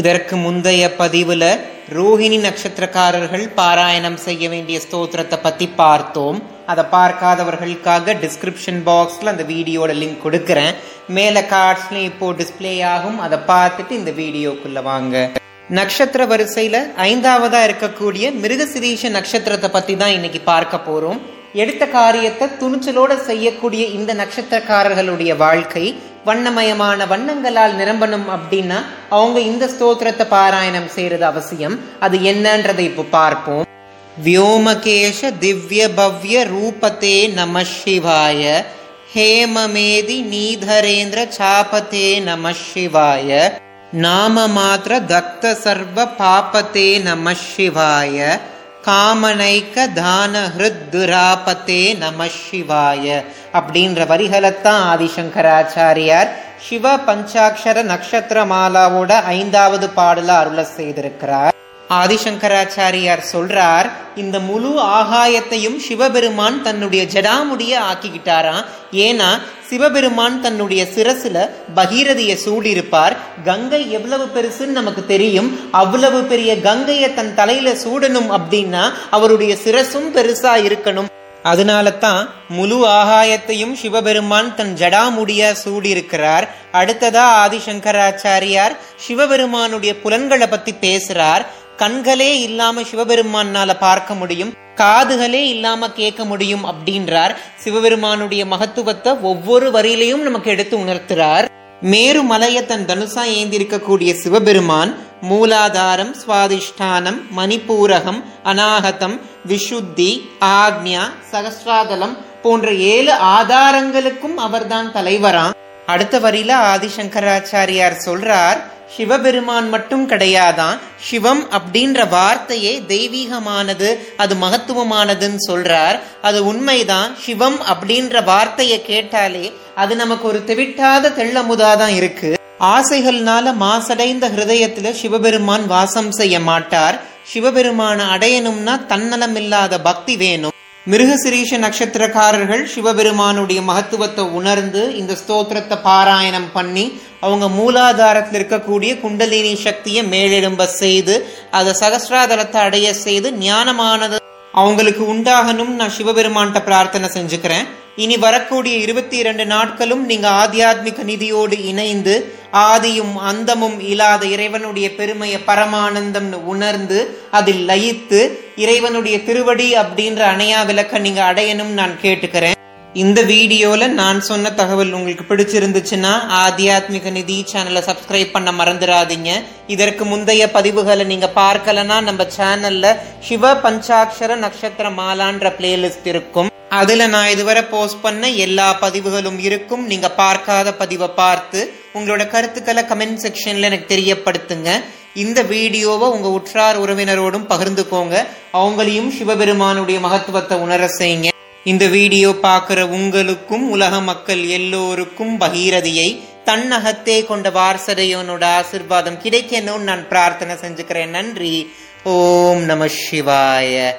இதற்கு முந்தைய பதிவுல ரோஹிணி நட்சத்திரக்காரர்கள் பாராயணம் செய்ய வேண்டிய ஸ்தோத்திரத்தை பத்தி பார்த்தோம். அதை பார்க்காதவர்களுக்காக டிஸ்கிரிப்ஷன் பாக்ஸ்ல அந்த வீடியோட லிங்க் கொடுக்குறேன். மேல கார்ட்ஸ்லையும் இப்போ டிஸ்பிளே ஆகும். அதை பார்த்துட்டு இந்த வீடியோக்குள்ள வாங்க. நட்சத்திர வரிசையில ஐந்தாவதா இருக்கக்கூடிய மிருகசிரீஷ நட்சத்திரத்தை பத்தி தான் இன்னைக்கு பார்க்க போறோம். எடுத்த காரியத்தை துணிச்சலோட செய்யக்கூடிய இந்த நட்சத்திரக்காரர்களுடைய வாழ்க்கை வண்ணமயமான வண்ணங்களால் நிரம்பணும் அப்படின்னா அவங்க இந்த ஸ்தோத்திரத்தை பாராயணம் செய்யறது அவசியம். அது என்னன்றதை இப்போ பார்ப்போம். வியோமகேஷ திவ்ய பவ்ய ரூபத்தே நம சிவாய. ஹேமமேதி நீதரேந்திர சாபத்தே நம சிவாய. நாம மாத்திர தக்த சர்வ பாபத்தே நம சிவாய. காமனைக்க தான ஹிருத்துராபத்தே நம சிவாய அப்படின்ற வரிகளைத்தான் ஆதிசங்கராச்சாரியார் சிவ பஞ்சாட்சர நட்சத்திர மாலாவோட ஐந்தாவது பாடல அருள செய்திருக்கிறார். ஆதிசங்கராச்சாரியார் சொல்றார் இந்த முழு ஆகாயத்தையும் சிவபெருமான் தன்னுடைய ஜடாமுடிய ஆக்கிக்கிட்டாராம். ஏன்னா சிவபெருமான் தன்னுடைய சிரசுல பகீரதிய சூடியிருப்பார். கங்கை எவ்வளவு பெருசுன்னு நமக்கு தெரியும். அவ்வளவு பெரிய கங்கையை தன் தலையில சூடணும் அப்படின்னா அவருடைய சிரசும் பெருசா இருக்கணும். அதனால தான் முழு ஆகாயத்தையும் சிவபெருமான் தன் ஜடாமுடியா சூடியிருக்கிறார். அடுத்ததா ஆதிசங்கராச்சாரியார் சிவபெருமானுடைய புலன்களை பத்தி பேசுறார். கண்களே இல்லாம சிவபெருமானால பார்க்க முடியும் காதுகளே இல்லாம கேட்க முடியும் அப்படின்றார். சிவபெருமானுடைய மகத்துவத்தை ஒவ்வொரு வரியிலையும் நமக்கு எடுத்து உணர்த்துறார். மேரு மலைய தன் தனுசா ஏந்திருக்கக்கூடிய சிவபெருமான் மூலாதாரம் சுவாதிஷ்டானம் மணிப்பூரகம் அநாகதம் விஷுத்தி ஆக்ஞா சகஸ்ராதலம் போன்ற ஏழு ஆதாரங்களுக்கும் அவர்தான் தலைவராம். அடுத்த வரியில ஆதிசங்கராச்சாரியார் சொல்றார் சிவபெருமான் மட்டும் கிடையாதான் சிவம் அப்படின்ற வார்த்தையே தெய்வீகமானது அது மகத்துவமானதுன்னு சொல்றார். அது உண்மைதான். சிவம் அப்படின்ற வார்த்தையை கேட்டாலே அது நமக்கு ஒரு தெவிட்டாத தெள்ளமுதாதான் இருக்கு. ஆசைகள்னால மாசடைந்த ஹிருதயத்துல சிவபெருமான் வாசம் செய்ய மாட்டார். சிவபெருமான அடையணும்னா தன்னலம் இல்லாத பக்தி வேணும். மிருகசிரீஷ நட்சத்திரக்காரர்கள் சிவபெருமானுடைய மகத்துவத்தை உணர்ந்து இந்த ஸ்தோத்திரத்தை பாராயணம் பண்ணி அவங்க மூலாதாரத்தில் இருக்கக்கூடிய குண்டலினி சக்தியை மேலெழும்ப செய்து அதை சகசிராதலத்தை அடைய செய்து ஞானமானது அவங்களுக்கு உண்டாகணும். நான் சிவபெருமான்கிட்ட பிரார்த்தனை செஞ்சுக்கிறேன். இனி வரக்கூடிய இருபத்தி இரண்டு நாட்களும் நீங்க ஆத்தியாத்மிக நிதியோடு இணைந்து ஆதியும் அந்தமும் இல்லாத இறைவனுடைய பெருமையை பரமானந்தம்னு உணர்ந்து அதில் லயித்து இறைவனுடைய திருவடி அப்படின்ற அணையா விளக்க நீங்க அடையணும் நான் கேட்டுக்கிறேன். இந்த வீடியோல நான் சொன்ன தகவல் உங்களுக்கு பிடிச்சிருந்துச்சுன்னா ஆத்தியாத்மிக நிதி சேனலை சப்ஸ்கிரைப் பண்ண மறந்துடாதீங்க. இதற்கு முந்தைய பதிவுகளை நீங்க பார்க்கலன்னா நம்ம சேனல்ல சிவ பஞ்சாட்சர நட்சத்திர மாலான்ற பிளேலிஸ்ட் இருக்கும். அதுல நான் இதுவரை போஸ்ட் பண்ண எல்லா பதிவுகளும் இருக்கும். நீங்க பார்க்காத பதிவை பார்த்து உங்களோட கருத்துக்களை கமெண்ட் செக்ஷன்ல எனக்கு தெரியப்படுத்துங்க. இந்த வீடியோவை உங்க உற்றார் உறவினரோடும் பகிர்ந்துக்கோங்க. அவங்களையும் சிவபெருமானுடைய மகத்துவத்தை உணர செய்யுங்க. இந்த வீடியோ பார்க்குற உங்களுக்கும் உலக மக்கள் எல்லோருக்கும் பகீரதியை தன்னகத்தே கொண்ட வாரசதையோனோட ஆசிர்வாதம் கிடைக்கணும்னு நான் பிரார்த்தனை செஞ்சுக்கிறேன். நன்றி. ஓம் நம சிவாய.